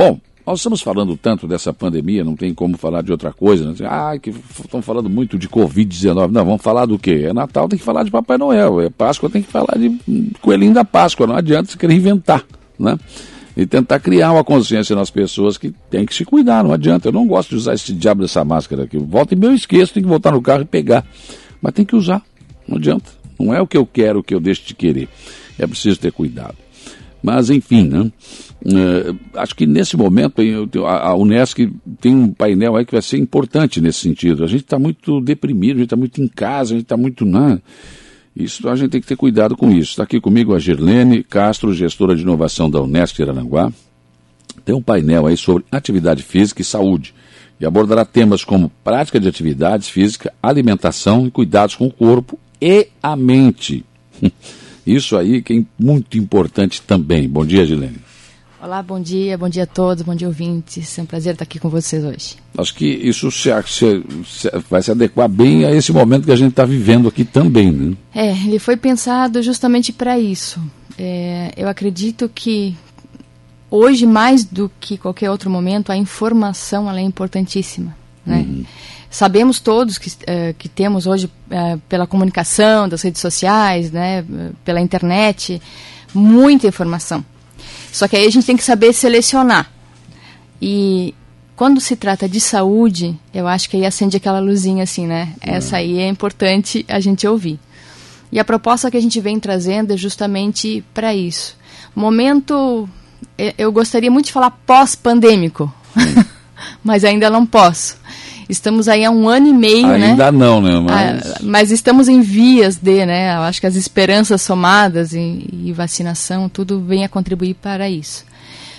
Bom, nós estamos falando tanto dessa pandemia, não tem como falar de outra coisa. Né? Ah, que estão falando muito de Covid-19. Não, vamos falar do quê? É Natal, tem que falar de Papai Noel. É Páscoa, tem que falar de Coelhinho da Páscoa. Não adianta você querer inventar, né? E tentar criar uma consciência nas pessoas que tem que se cuidar, não adianta. Eu não gosto de usar esse diabo dessa máscara aqui. Volta e meio eu esqueço, tem que voltar no carro e pegar. Mas tem que usar, não adianta. Não é o que eu quero, o que eu deixo de querer. É preciso ter cuidado. Mas, enfim, né? Uh, acho que nesse momento a, Unesc tem um painel aí que vai ser importante nesse sentido. A gente está muito deprimido, a gente está muito em casa, a gente está muito. Né? Isso a gente tem que ter cuidado com isso. Está aqui comigo a Girlene Castro, gestora de inovação da Unesc Aranguá. Tem um painel aí sobre atividade física e saúde e abordará temas como prática de atividades físicas, alimentação e cuidados com o corpo e a mente. Isso aí que é muito importante também. Bom dia, Gilene. Olá, bom dia, bom dia a todos, bom dia ouvintes. É um prazer estar aqui com vocês hoje. Acho que isso se, se, se, vai se adequar bem a esse momento que a gente está vivendo aqui também, né? É, ele foi pensado justamente para isso. É, eu acredito que hoje, mais do que qualquer outro momento, a informação é importantíssima, né? Uhum. Sabemos todos que, uh, que temos hoje, uh, pela comunicação, das redes sociais, né, pela internet, muita informação. Só que aí a gente tem que saber selecionar. E quando se trata de saúde, eu acho que aí acende aquela luzinha assim, né? É. Essa aí é importante a gente ouvir. E a proposta que a gente vem trazendo é justamente para isso. Momento, eu gostaria muito de falar pós-pandêmico, mas ainda não posso. Estamos aí há um ano e meio, Ainda né? Ainda não, né? Mas... Ah, mas estamos em vias de, né? Eu acho que as esperanças somadas e, e vacinação, tudo vem a contribuir para isso.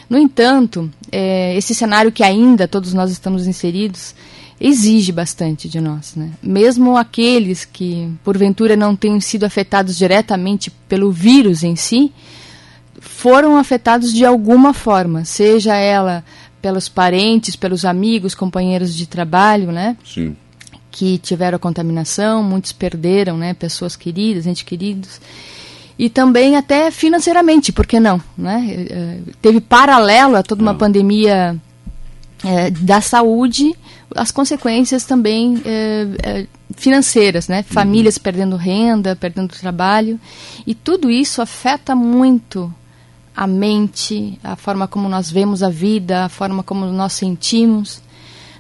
No entanto, é, esse cenário que ainda todos nós estamos inseridos exige bastante de nós, né? Mesmo aqueles que, porventura, não tenham sido afetados diretamente pelo vírus em si, foram afetados de alguma forma, seja ela pelos parentes, pelos amigos, companheiros de trabalho, né? Sim. Que tiveram a contaminação, muitos perderam, né? Pessoas queridas, entes queridos. E também até financeiramente, por que não? Né? Eh, teve paralelo a toda uma não. pandemia é, da saúde, as consequências também é, é, financeiras, né? Famílias uhum. perdendo renda, perdendo trabalho. E tudo isso afeta muito a mente, a forma como nós vemos a vida, a forma como nós sentimos.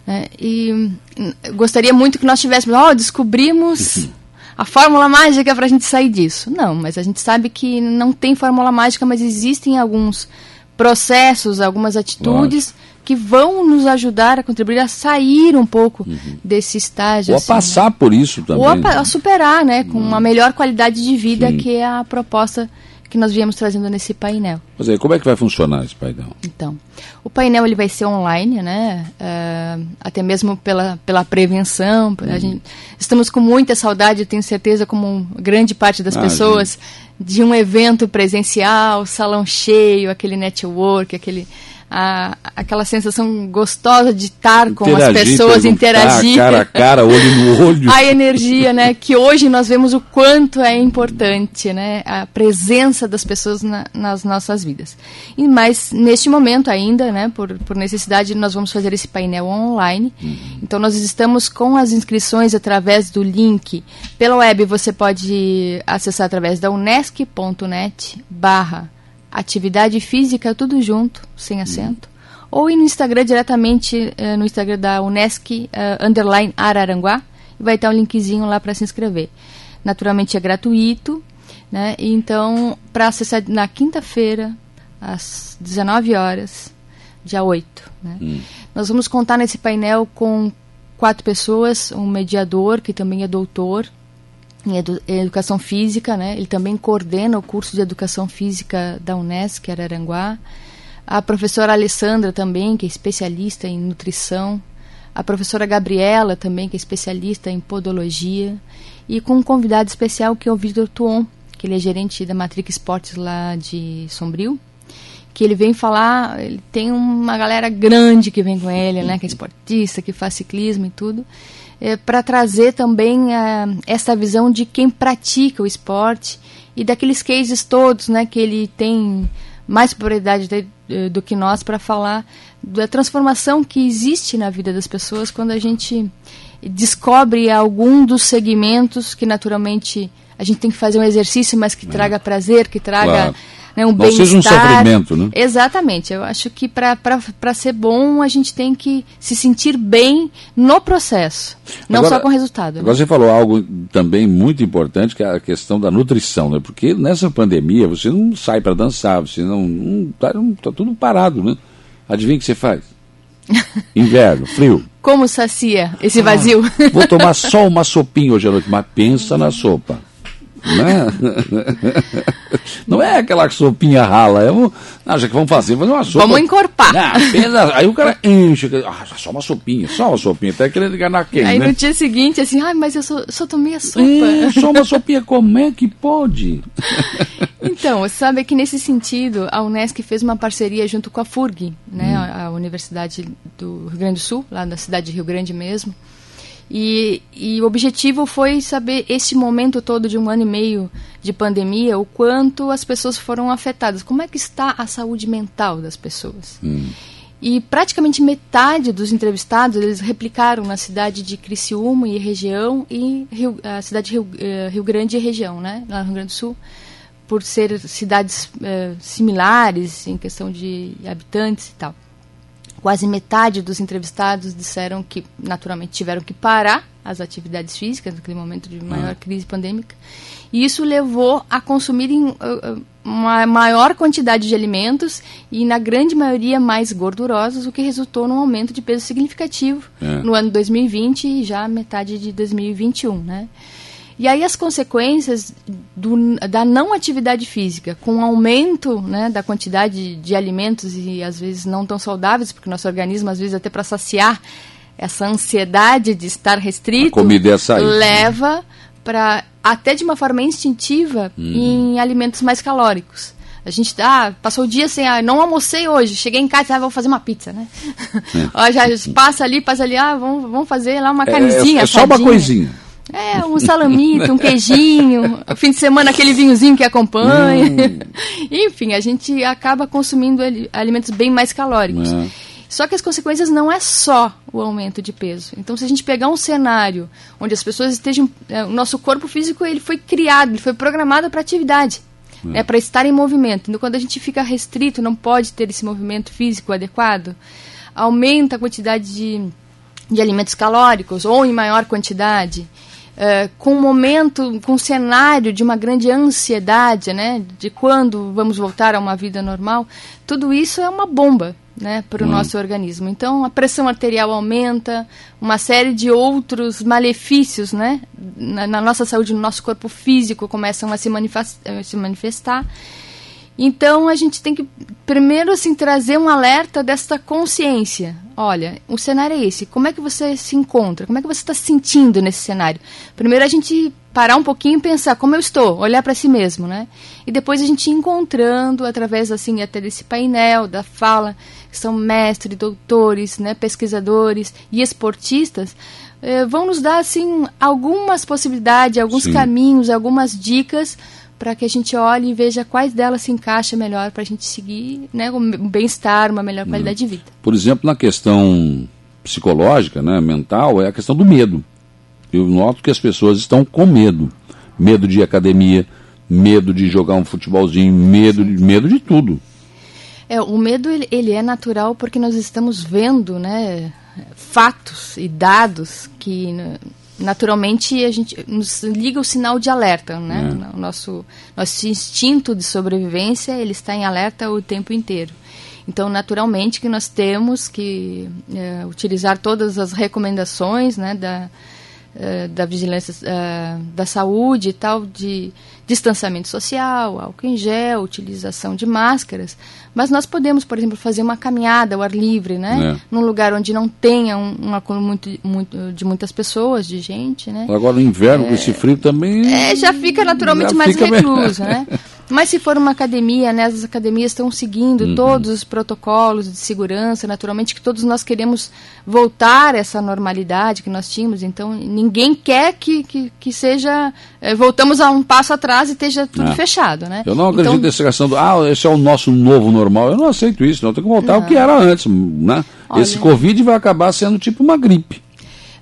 Né? E hum, gostaria muito que nós tivéssemos, ó, oh, descobrimos a fórmula mágica para a gente sair disso. Não, mas a gente sabe que não tem fórmula mágica, mas existem alguns processos, algumas atitudes Lógico. que vão nos ajudar a contribuir a sair um pouco uhum. desse estágio. Ou assim, a passar né? por isso também. Ou a, né? a superar, né? Com uhum. uma melhor qualidade de vida, Sim. que é a proposta que nós viemos trazendo nesse painel. Mas aí, como é que vai funcionar esse painel? Então, o painel ele vai ser online, né? Uh, até mesmo pela, pela prevenção. Uhum. Gente, estamos com muita saudade, tenho certeza, como grande parte das ah, pessoas, gente. de um evento presencial, salão cheio, aquele network, aquele a, aquela sensação gostosa de estar com interagir, as pessoas, interagir. Cara a cara, olho no olho. a energia, né? Que hoje nós vemos o quanto é importante, né? A presença das pessoas na, nas nossas vidas. E, mas, neste momento ainda, né? Por, por necessidade, nós vamos fazer esse painel online. Uhum. Então, nós estamos com as inscrições através do link. Pela web, você pode acessar através da unesc.net barra atividade física, tudo junto, sem acento. Uhum. Ou ir no Instagram diretamente, uh, no Instagram da Unesc, uh, underline Araranguá, e vai estar um linkzinho lá para se inscrever. Naturalmente é gratuito, né? Então, para acessar na quinta-feira, às 19 horas, dia 8. Né? Hum. Nós vamos contar nesse painel com quatro pessoas, um mediador que também é doutor, em, edu educação física, né? Ele também coordena o curso de educação física da Unesc Araranguá. A professora Alessandra também, que é especialista em nutrição. A professora Gabriela também, que é especialista em podologia. E com um convidado especial que é o Vitor Tuon, que ele é gerente da Matrix Esportes lá de Sombrio. Que ele vem falar, ele tem uma galera grande que vem com ele, né? Que é esportista, que faz ciclismo e tudo é, para trazer também a, essa visão de quem pratica o esporte e daqueles cases todos, né, que ele tem mais propriedade de, do que nós para falar da transformação que existe na vida das pessoas quando a gente descobre algum dos segmentos que naturalmente a gente tem que fazer um exercício, mas que é. traga prazer, que traga claro né, um bem-estar. seja um sofrimento, né? Exatamente. Eu acho que para ser bom a gente tem que se sentir bem no processo, não agora, só com o resultado. Né? Agora você falou algo também muito importante, que é a questão da nutrição, né? Porque nessa pandemia você não sai para dançar, você não, não, tá, não tá tudo parado, né? Adivinha o que você faz? Inverno, frio. Como sacia esse ah, vazio? Vou tomar só uma sopinha hoje à noite, mas pensa na sopa. Né? Não é aquela sopinha rala. É um, não, já que vamos fazer, fazer uma sopa. Vamos encorpar. Não, aí o cara enche. Ah, só uma sopinha, só uma sopinha. Até querendo enganar quem, Aí né? no dia seguinte, assim, ai, mas eu só, só tomei a sopa. É, só uma sopinha, como é que pode? Então, sabe que nesse sentido, a Unesc fez uma parceria junto com a FURG, né, hum. a Universidade do Rio Grande do Sul, lá na cidade de Rio Grande mesmo. E, e, o objetivo foi saber, esse momento todo de um ano e meio de pandemia, o quanto as pessoas foram afetadas. Como é que está a saúde mental das pessoas? Hum. E praticamente metade dos entrevistados, eles replicaram na cidade de Criciúma e região, e Rio, a cidade de Rio, uh, Rio, Grande e região, né, lá no Rio Grande do Sul, por ser cidades uh, similares em questão de habitantes e tal. Quase metade dos entrevistados disseram que, naturalmente, tiveram que parar as atividades físicas naquele momento de maior ah. crise pandêmica. E isso levou a consumirem uh, uh, uma maior quantidade de alimentos e, na grande maioria, mais gordurosos, o que resultou num aumento de peso significativo é. no ano 2020 e já metade de 2021, né? E aí as consequências do, da não atividade física, com o aumento né, da quantidade de alimentos e às vezes não tão saudáveis, porque nosso organismo, às vezes, até para saciar essa ansiedade de estar restrito, leva para, até de uma forma instintiva, hum. em alimentos mais calóricos. A gente ah, passou o dia sem, ah, não almocei hoje, cheguei em casa, ah, vou fazer uma pizza, né? É. já passa ali, passa ali, ah, vamos, vamos fazer lá uma carnezinha. É, é só uma coisinha. É, um salamito, um queijinho, fim de semana aquele vinhozinho que acompanha. Hum. Enfim, a gente acaba consumindo alimentos bem mais calóricos. É. Só que as consequências não é só o aumento de peso. Então, se a gente pegar um cenário onde as pessoas estejam, é, o nosso corpo físico ele foi criado, ele foi programado para atividade, é. né, para estar em movimento. Então, quando a gente fica restrito, não pode ter esse movimento físico adequado, aumenta a quantidade de, de alimentos calóricos ou em maior quantidade. Uh, com um momento, com um cenário de uma grande ansiedade, né, de quando vamos voltar a uma vida normal, tudo isso é uma bomba, né, para o hum. nosso organismo. Então, a pressão arterial aumenta, uma série de outros malefícios, né, na, na nossa saúde, no nosso corpo físico começam a se, manifestar. Se manifestar então a gente tem que primeiro assim trazer um alerta desta consciência. Olha, o cenário é esse. Como é que você se encontra? Como é que você está se sentindo nesse cenário? Primeiro a gente parar um pouquinho e pensar como eu estou, olhar para si mesmo, né? E depois a gente encontrando através assim até desse painel da fala, que são mestres, doutores, né, pesquisadores e esportistas, eh, vão nos dar assim algumas possibilidades, alguns Sim. caminhos, algumas dicas para que a gente olhe e veja quais delas se encaixa melhor para a gente seguir né, um bem-estar, uma melhor qualidade de vida. Por exemplo, na questão psicológica, né, mental, é a questão do medo. Eu noto que as pessoas estão com medo. Medo de academia, medo de jogar um futebolzinho, medo, de, medo de tudo. É, o medo ele, ele é natural porque nós estamos vendo né, fatos e dados que naturalmente a gente nos liga o sinal de alerta, né? É. O nosso nosso instinto de sobrevivência ele está em alerta o tempo inteiro. Então, naturalmente que nós temos que é, utilizar todas as recomendações, né, da é, da vigilância é, da saúde e tal, de distanciamento social, álcool em gel, utilização de máscaras. Mas nós podemos, por exemplo, fazer uma caminhada ao ar livre, né? É. Num lugar onde não tenha um, uma muito, muito, de muitas pessoas, de gente, né? Agora no inverno, é, com esse frio também. É, já fica naturalmente já mais fica recluso, né? Mas se for uma academia, né, as academias estão seguindo uhum. todos os protocolos de segurança, naturalmente que todos nós queremos voltar a essa normalidade que nós tínhamos, então ninguém quer que, que, que seja, eh, voltamos a um passo atrás e esteja tudo é. fechado, né? Eu não acredito então, nessa questão do, ah, esse é o nosso novo normal, eu não aceito isso, não, tem que voltar não. ao que era antes, né? Olha, esse Covid vai acabar sendo tipo uma gripe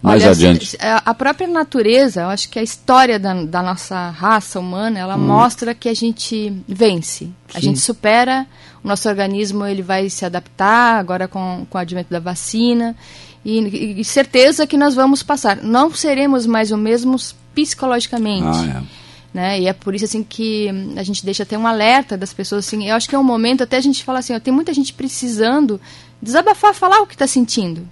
mais Olha, adiante. A própria natureza, eu acho que a história da, da nossa raça humana, ela hum. mostra que a gente vence, a gente supera, o nosso organismo ele vai se adaptar agora com, com o advento da vacina e, e certeza que nós vamos passar. Não seremos mais o mesmos psicologicamente. Ah, é. Né? E é por isso assim que a gente deixa até um alerta das pessoas assim. Eu acho que é um momento até a gente falar assim, ó, tem muita gente precisando desabafar, falar o que está sentindo.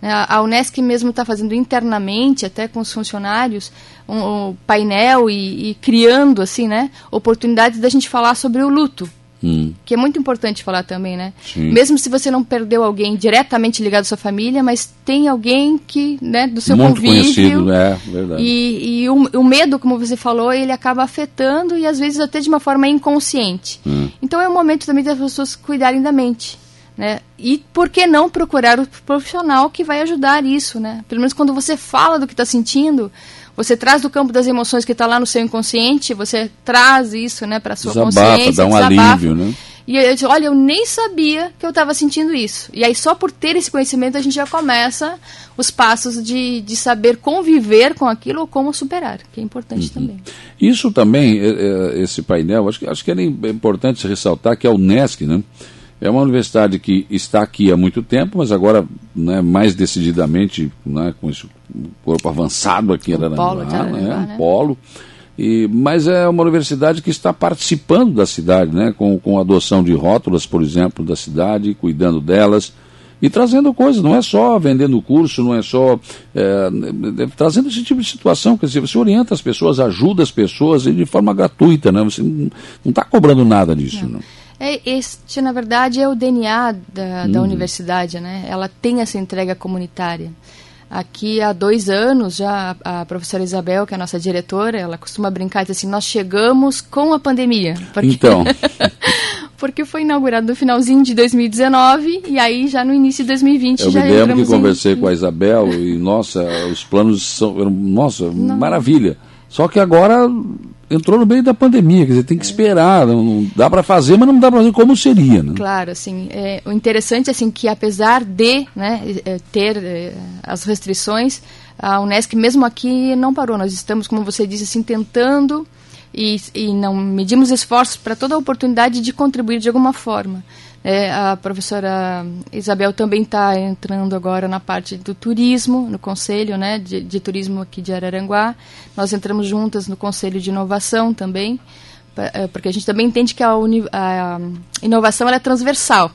Né, a Unesc mesmo está fazendo internamente, até com os funcionários, um, um painel e, e, criando assim, né, oportunidades da gente falar sobre o luto. Hum. Que é muito importante falar também, né? Sim. Mesmo se você não perdeu alguém diretamente ligado à sua família, mas tem alguém que, né, do seu muito convívio. É, verdade. E, e o, o, medo, como você falou, ele acaba afetando e às vezes até de uma forma inconsciente. Hum. Então é o momento também das pessoas cuidarem da mente. Né? E por que não procurar o profissional que vai ajudar isso, né? Pelo menos quando você fala do que está sentindo, você traz do campo das emoções que está lá no seu inconsciente, você traz isso, né, para a sua desabafa, consciência, dá um desabafa. alívio, né? E eu disse, olha, eu nem sabia que eu estava sentindo isso. E aí só por ter esse conhecimento a gente já começa os passos de, de saber conviver com aquilo ou como superar, que é importante uhum. também. Isso também, é, é, esse painel, acho que, acho que é importante ressaltar que a UNESCO, né? É uma universidade que está aqui há muito tempo, mas agora né, mais decididamente, né, com esse corpo avançado aqui em Araranguá, polo, né, né? um polo. E, mas é uma universidade que está participando da cidade, né, com, com a adoção de rótulas, por exemplo, da cidade, cuidando delas e trazendo coisas, não é só vendendo curso, não é só é, é, trazendo esse tipo de situação, quer dizer, você orienta as pessoas, ajuda as pessoas de forma gratuita, né? você não está cobrando nada disso. Não. não. É, este, na verdade, é o DNA da, da uhum. universidade, né? Ela tem essa entrega comunitária. Aqui há dois anos já a, professora Isabel, que é a nossa diretora, ela costuma brincar e dizer assim, nós chegamos com a pandemia. Porque, então. porque foi inaugurado no finalzinho de 2019 e aí já no início de 2020 Eu já me lembro que conversei em... com a Isabel e, nossa, os planos são, nossa, Não. maravilha. Só que agora entrou no meio da pandemia, quer dizer, tem que é. esperar, não, dá para fazer, mas não dá para fazer como seria, né? Claro, assim, é, o interessante assim que apesar de né, é, ter é, as restrições, a Unesc mesmo aqui não parou. Nós estamos, como você disse, assim, tentando e, e não medimos esforços para toda a oportunidade de contribuir de alguma forma. É, a professora Isabel também está entrando agora na parte do turismo, no conselho né, de, de, turismo aqui de Araranguá. Nós entramos juntas no conselho de inovação também, é, porque a gente também entende que a, a inovação é transversal.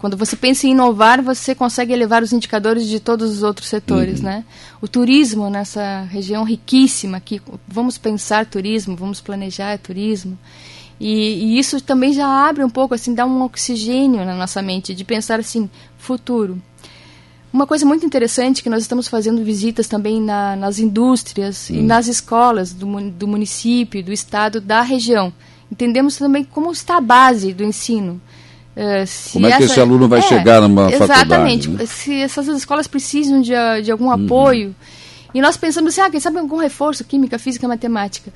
Quando você pensa em inovar, você consegue elevar os indicadores de todos os outros setores, uhum. né? O turismo nessa região riquíssima aqui, vamos pensar turismo, vamos planejar turismo. E, e, isso também já abre um pouco, assim, dá um oxigênio na nossa mente de pensar assim, futuro. Uma coisa muito interessante que nós estamos fazendo visitas também na, nas indústrias hum. e nas escolas do, do município, do estado, da região. Entendemos também como está a base do ensino. Uh, como é que essa, esse aluno vai é, chegar numa exatamente, faculdade? Exatamente. Né? Se essas escolas precisam de, de algum uhum. apoio. E nós pensamos assim, ah, quem sabe algum reforço, química, física, matemática.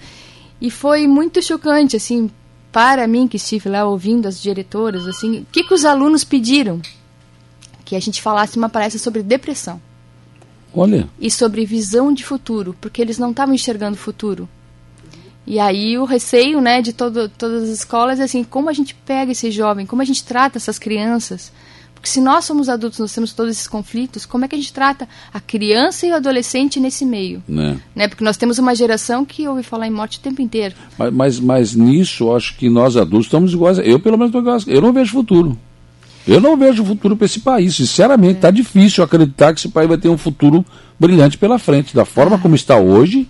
E foi muito chocante, assim, para mim que estive lá ouvindo as diretoras, assim, o que, que os alunos pediram? Que a gente falasse uma palestra sobre depressão. Olha. E sobre visão de futuro, porque eles não estavam enxergando o futuro. E aí o receio, né, de todo, todas as escolas é assim, como a gente pega esse jovem, como a gente trata essas crianças, porque se nós somos adultos, nós temos todos esses conflitos, como é que a gente trata a criança e o adolescente nesse meio? Né? né? Porque nós temos uma geração que ouve falar em morte o tempo inteiro. Mas, mas, mas nisso, acho que nós adultos estamos iguais. Eu, pelo menos, estou Eu não vejo futuro. Eu não vejo futuro para esse país. Sinceramente, está é. difícil acreditar que esse país vai ter um futuro brilhante pela frente. Da forma ah. como está hoje,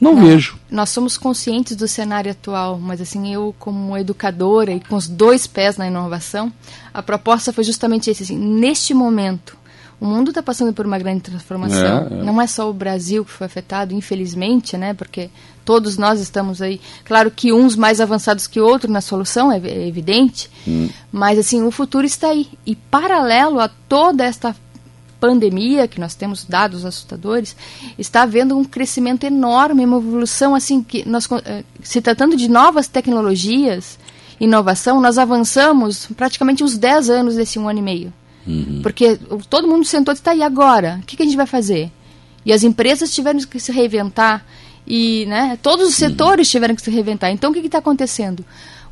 não, não, vejo. Nós somos conscientes do cenário atual, mas assim, eu como educadora e com os dois pés na inovação, a proposta foi justamente esse, assim, neste momento, O mundo está passando por uma grande transformação. É, é. Não é só o Brasil que foi afetado, infelizmente, né? Porque todos nós estamos aí. Claro que uns mais avançados que outros na solução, é, é evidente. Hum. Mas assim, o futuro está aí. E paralelo a toda esta pandemia, que nós temos dados assustadores, está havendo um crescimento enorme, uma evolução assim que nós eh, se tratando de novas tecnologias, inovação, nós avançamos praticamente uns 10 anos desse um ano e meio. Uhum. Porque todo mundo sentou e disse, tá, e agora? O que, que a gente vai fazer? E as empresas tiveram que se reinventar, e né, todos os setores tiveram que se reinventar. Então, o que está acontecendo?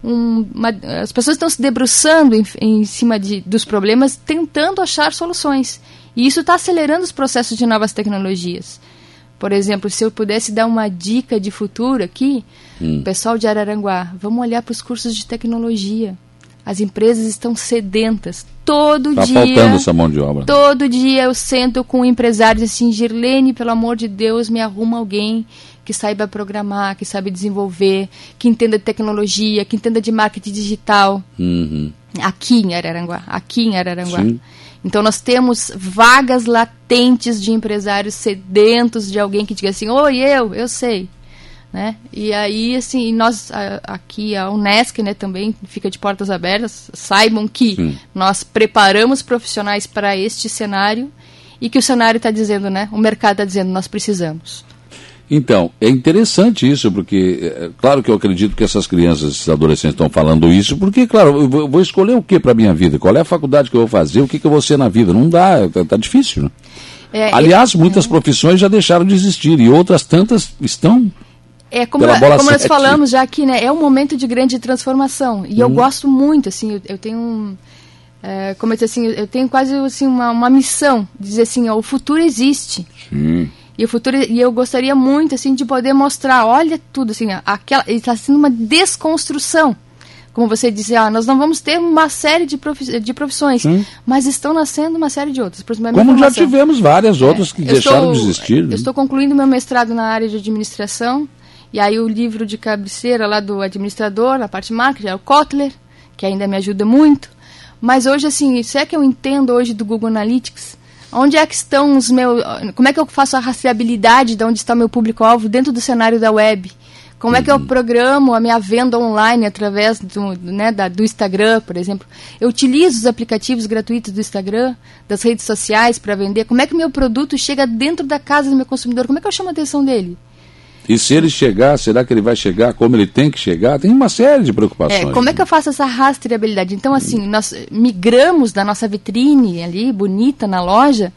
Um- uma- as pessoas estão se debruçando em, em cima de, dos problemas, tentando achar soluções. E isso está acelerando os processos de novas tecnologias. Por exemplo, se eu pudesse dar uma dica de futuro aqui, Hum. pessoal de Araranguá, vamos olhar para os cursos de tecnologia. As empresas estão sedentas. Todo Está dia. faltando essa mão de obra. Todo dia eu sento com empresários assim, Girlene, pelo amor de Deus, me arruma alguém que saiba programar, que saiba desenvolver, que entenda tecnologia, que entenda de marketing digital. Uhum. Aqui em Araranguá. Aqui em Araranguá. Sim. Então nós temos vagas latentes de empresários sedentos de alguém que diga assim, oi, eu, eu sei. Né? E aí, assim, nós aqui, a Unesc, né, também fica de portas abertas, saibam que Sim. nós preparamos profissionais para este cenário e que o cenário está dizendo, né, o mercado está dizendo, nós precisamos. Então, é interessante isso, porque, é, claro que eu acredito que essas crianças, esses adolescentes estão falando isso, porque, claro, eu vou, escolher o que para minha vida? Qual é a faculdade que eu vou fazer? O que, que eu vou ser na vida? Não dá, tá, tá difícil, né? É, Aliás, muitas profissões já deixaram de existir e outras tantas estão. É como, como nós falamos já aqui, né? É um momento de grande transformação. E Uhum. eu gosto muito, assim, eu, eu tenho um. é, como eu disse assim, eu tenho quase assim, uma, uma missão dizer assim, ó, o futuro existe. Sim. E o futuro e eu gostaria muito assim de poder mostrar, olha tudo assim, aquela está sendo uma desconstrução. Como você disse, ah, nós não vamos ter uma série de, profi- de profissões, Sim. mas estão nascendo uma série de outras. Como já tivemos várias outras que É, eu deixaram estou- de existir. né? Eu estou concluindo meu mestrado na área de administração. E aí o livro de cabeceira lá do administrador, a parte marketing, é o Kotler, que ainda me ajuda muito. Mas hoje, assim, se é que eu entendo hoje do Google Analytics, onde é que estão os meus... Como é que eu faço a rastreabilidade de onde está o meu público-alvo dentro do cenário da web? Como é que eu programo a minha venda online através do, né, da- do Instagram, por exemplo? Eu utilizo os aplicativos gratuitos do Instagram, das redes sociais para vender. Como é que o meu produto chega dentro da casa do meu consumidor? Como é que eu chamo a atenção dele? E se ele chegar, será que ele vai chegar como ele tem que chegar? Tem uma série de preocupações. É, como é que eu faço essa rastreabilidade? Então, assim, nós migramos da nossa vitrine ali, bonita, na loja,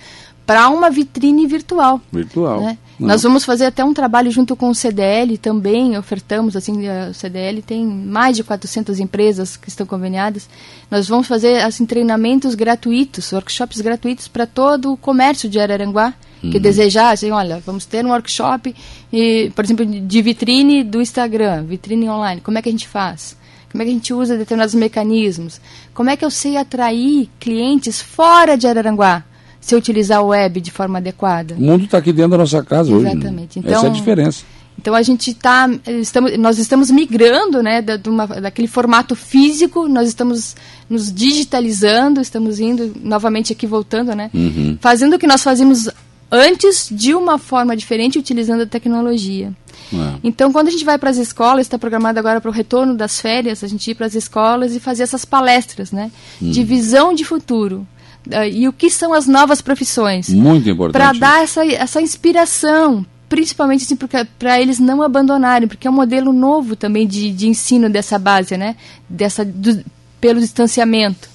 para uma vitrine virtual. Virtual. né? Nós vamos fazer até um trabalho junto com o CDL também, ofertamos, assim, a- o CDL tem mais de 400 empresas que estão conveniadas. Nós vamos fazer, assim, treinamentos gratuitos, workshops gratuitos para todo o comércio de Araranguá, que desejar, assim, olha, vamos ter um workshop, e, por exemplo, de vitrine do Instagram, vitrine online, como é que a gente faz? Como é que a gente usa determinados mecanismos? Como é que eu sei atrair clientes fora de Araranguá, se utilizar a web de forma adequada? O mundo está aqui dentro da nossa casa hoje. né? Exatamente. Essa é a Então- diferença. Então a gente está, estamos, nós estamos migrando, né, da, uma- daquele formato físico, nós estamos nos digitalizando, estamos indo novamente aqui voltando, né, Uhum. fazendo o que nós fazíamos antes de uma forma diferente, utilizando a tecnologia. É. Então, quando a gente vai para as escolas, está programado agora para o retorno das férias, a gente ir para as escolas e fazer essas palestras, né, de visão de futuro. Ah, e o que são as novas profissões? Muito importante. para dar essa, essa inspiração, principalmente assim, para eles não abandonarem, porque é um modelo novo também de, de ensino dessa base, né? Dessa, do- pelo distanciamento.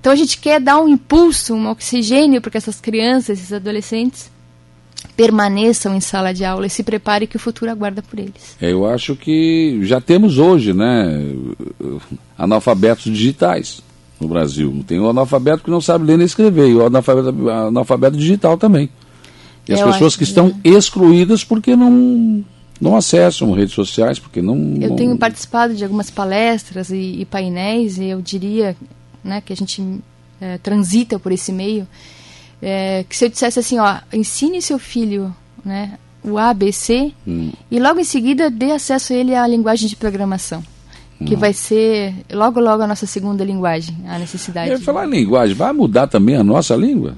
Então a gente quer dar um impulso, um oxigênio para que essas crianças, esses adolescentes permaneçam em sala de aula e se preparem que o futuro aguarda por eles. É, eu acho que já temos hoje, né, analfabetos digitais no Brasil. Tem o analfabeto que não sabe ler nem escrever, e o analfabeto, analfabeto digital também. E as Eu pessoas que que- estão excluídas porque não, não acessam redes sociais, porque não... Eu não- tenho participado de algumas palestras e, e painéis e eu diria né, que a gente eh, transita por esse meio. eh, que se eu dissesse assim, ó, ensine seu filho né, o ABC Hum. e logo em seguida dê acesso a ele à linguagem de programação. Que vai ser logo logo a nossa segunda linguagem, a necessidade. Eu ia falar em linguagem, vai mudar também a nossa língua?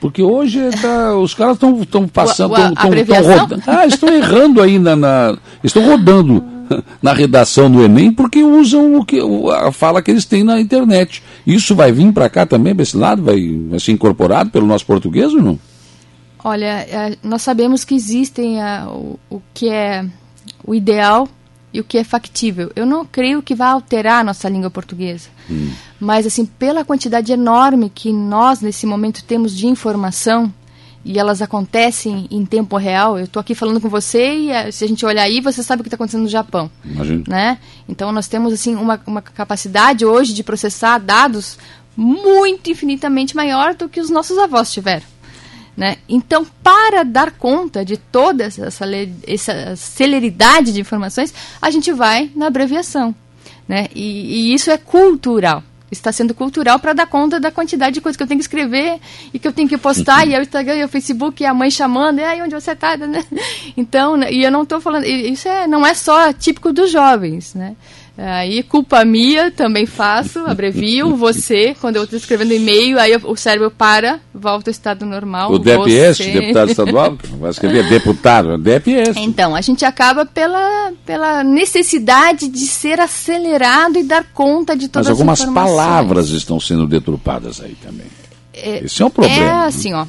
Porque hoje tá, os caras estão passando, estão rodando. Ah, estão errando ainda na. Estão rodando na redação do Enem porque usam o que, a fala que eles têm na internet. Isso vai vir para cá também, para esse lado? Vai, vai ser incorporado pelo nosso português ou não? Olha, é, nós sabemos que existem a, o, o que é o ideal e o que é factível. Eu não creio que vá alterar a nossa língua portuguesa. Hum. Mas, assim, pela quantidade enorme que nós, nesse momento, temos de informação, e elas acontecem em tempo real. Eu estou aqui falando com você e eh, se a gente olhar aí, você sabe o que está acontecendo no Japão. Imagina. Né? Então nós temos assim uma, uma capacidade hoje de processar dados muito infinitamente maior do que os nossos avós tiveram. Né? Então, para dar conta de toda essa, essa celeridade de informações, a gente vai na abreviação. Né? E, e isso é cultural está sendo cultural para dar conta da quantidade de coisas que eu tenho que escrever e que eu tenho que postar, e é o Instagram e o Facebook, e a mãe chamando, e aí onde você está? Então, né, e eu não estou falando, isso é, não é só típico dos jovens, né? Aí, culpa minha, também faço, abrevio, você, quando eu estou escrevendo e-mail, aí o cérebro para, volta ao estado normal. O DPS, você... deputado estadual, vai escrever deputado, é DPS. Então, a gente acaba pela, pela necessidade de ser acelerado e dar conta de todas Mas algumas as palavras estão sendo deturpadas aí também. É, Esse é um problema. É né? assim, ó.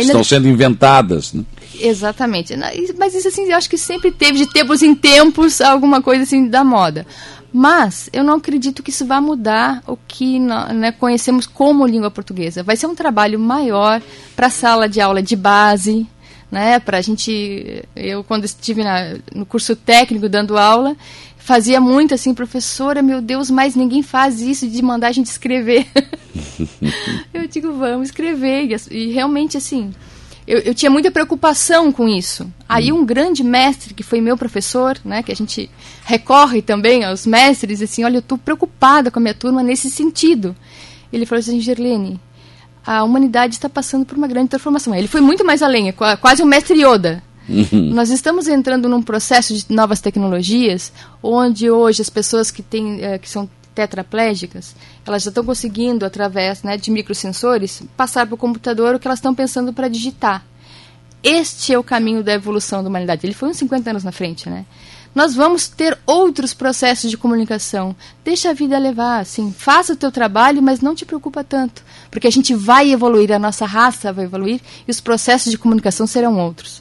Estão sendo inventadas, né? Exatamente. Mas isso assim, eu acho que sempre teve de tempos em tempos alguma coisa assim da moda. Mas eu não acredito que isso vá mudar o que né, conhecemos como língua portuguesa. Vai ser um trabalho maior para a sala de aula de base, né? Para a gente, eu quando estive na, no curso técnico dando aula, fazia muito assim, professora, meu Deus, mas ninguém faz isso de mandar a gente escrever. eu digo, vamos escrever e, e realmente assim eu, eu, tinha muita preocupação com isso. Aí um grande mestre, que foi meu professor, né, que a gente recorre também aos mestres, assim, olha, eu estou preocupada com a minha turma nesse sentido. Ele falou assim, Gerlene, a humanidade está passando por uma grande transformação. Ele foi muito mais além, é quase um mestre Yoda. Uhum. Nós estamos entrando num processo de novas tecnologias, onde hoje as pessoas que, têm, eh, que são tetraplégicas, elas já estão conseguindo, através né, de microsensores, passar para o computador o que elas estão pensando para digitar. Este é o caminho da evolução da humanidade. Ele foi uns 50 anos na frente, né? Nós vamos ter outros processos de comunicação. Deixa a vida levar, assim, faça o teu trabalho, mas não te preocupa tanto, porque a gente vai evoluir, a nossa raça vai evoluir e os processos de comunicação serão outros.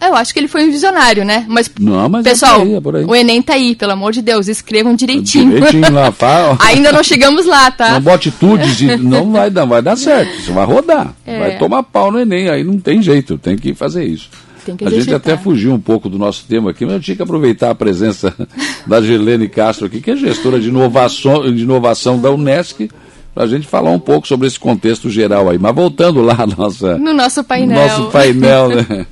Eu acho que ele foi um visionário, né? Mas, não, mas é pessoal, é aí, é por aí. o Enem tá aí, pelo amor de Deus, escrevam direitinho. Direitinho lá, fala. Ainda não chegamos lá, tá? Não tudo, não vai dar, vai dar certo, isso vai rodar. É. Vai tomar pau no Enem, aí não tem jeito, tem que fazer isso. a gente até fugiu um pouco do nosso tema aqui, mas eu tinha que aproveitar a presença da Gelene Castro aqui, que é gestora de inovação, de inovação da Unesc, para a gente falar um pouco sobre esse contexto geral aí. Mas voltando lá nossa, no nosso painel. No nosso painel, né?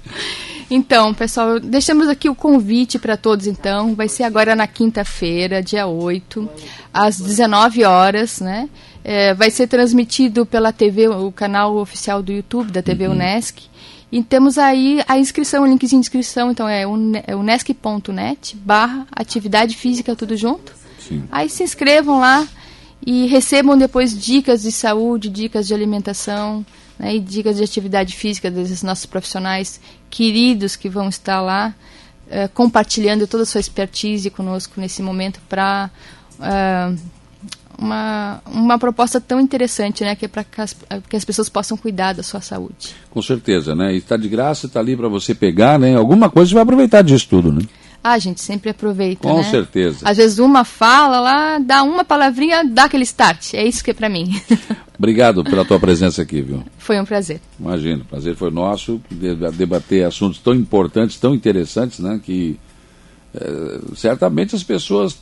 Então, pessoal, deixamos aqui o convite para todos, então. Vai ser agora na quinta-feira, dia 8, às 19 horas, né? É, vai ser transmitido pela TV, o canal oficial do YouTube da TV uhum. Unesc. E temos aí a inscrição, o linkzinho de inscrição, então é, é unesc.net barra atividade física tudo junto. Sim. Aí se inscrevam lá e recebam depois dicas de saúde, dicas de alimentação, né, e dicas de atividade física desses nossos profissionais queridos que vão estar lá uh, compartilhando toda a sua expertise conosco nesse momento para eh, uma, uma proposta tão interessante, né, que é para que, que as, pessoas possam cuidar da sua saúde. Com certeza, né? E está de graça, está ali para você pegar, né? Alguma coisa você vai aproveitar disso tudo, né? Ah, a gente sempre aproveita, Com né? certeza. Às vezes uma fala lá, dá uma palavrinha, dá aquele start. É isso que é para mim. Obrigado pela tua presença aqui, viu? Foi um prazer. Imagino, o prazer foi nosso debater assuntos tão importantes, tão interessantes, né? Que é, certamente as pessoas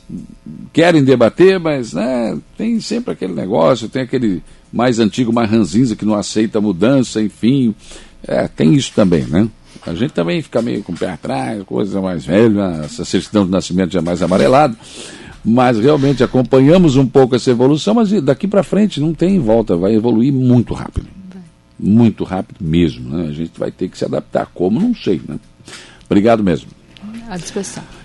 querem debater, mas né, tem sempre aquele negócio, tem aquele mais antigo, mais ranzinza que não aceita mudança, enfim. É, tem isso também, né? A gente também fica meio com o pé atrás, coisa mais velha, essa certidão de nascimento já é mais amarelado. Mas realmente acompanhamos um pouco essa evolução, mas daqui para frente não tem volta, vai evoluir muito rápido. Muito rápido mesmo. Né? A gente vai ter que se adaptar. Como? Não sei. Né? Obrigado mesmo. À disposição.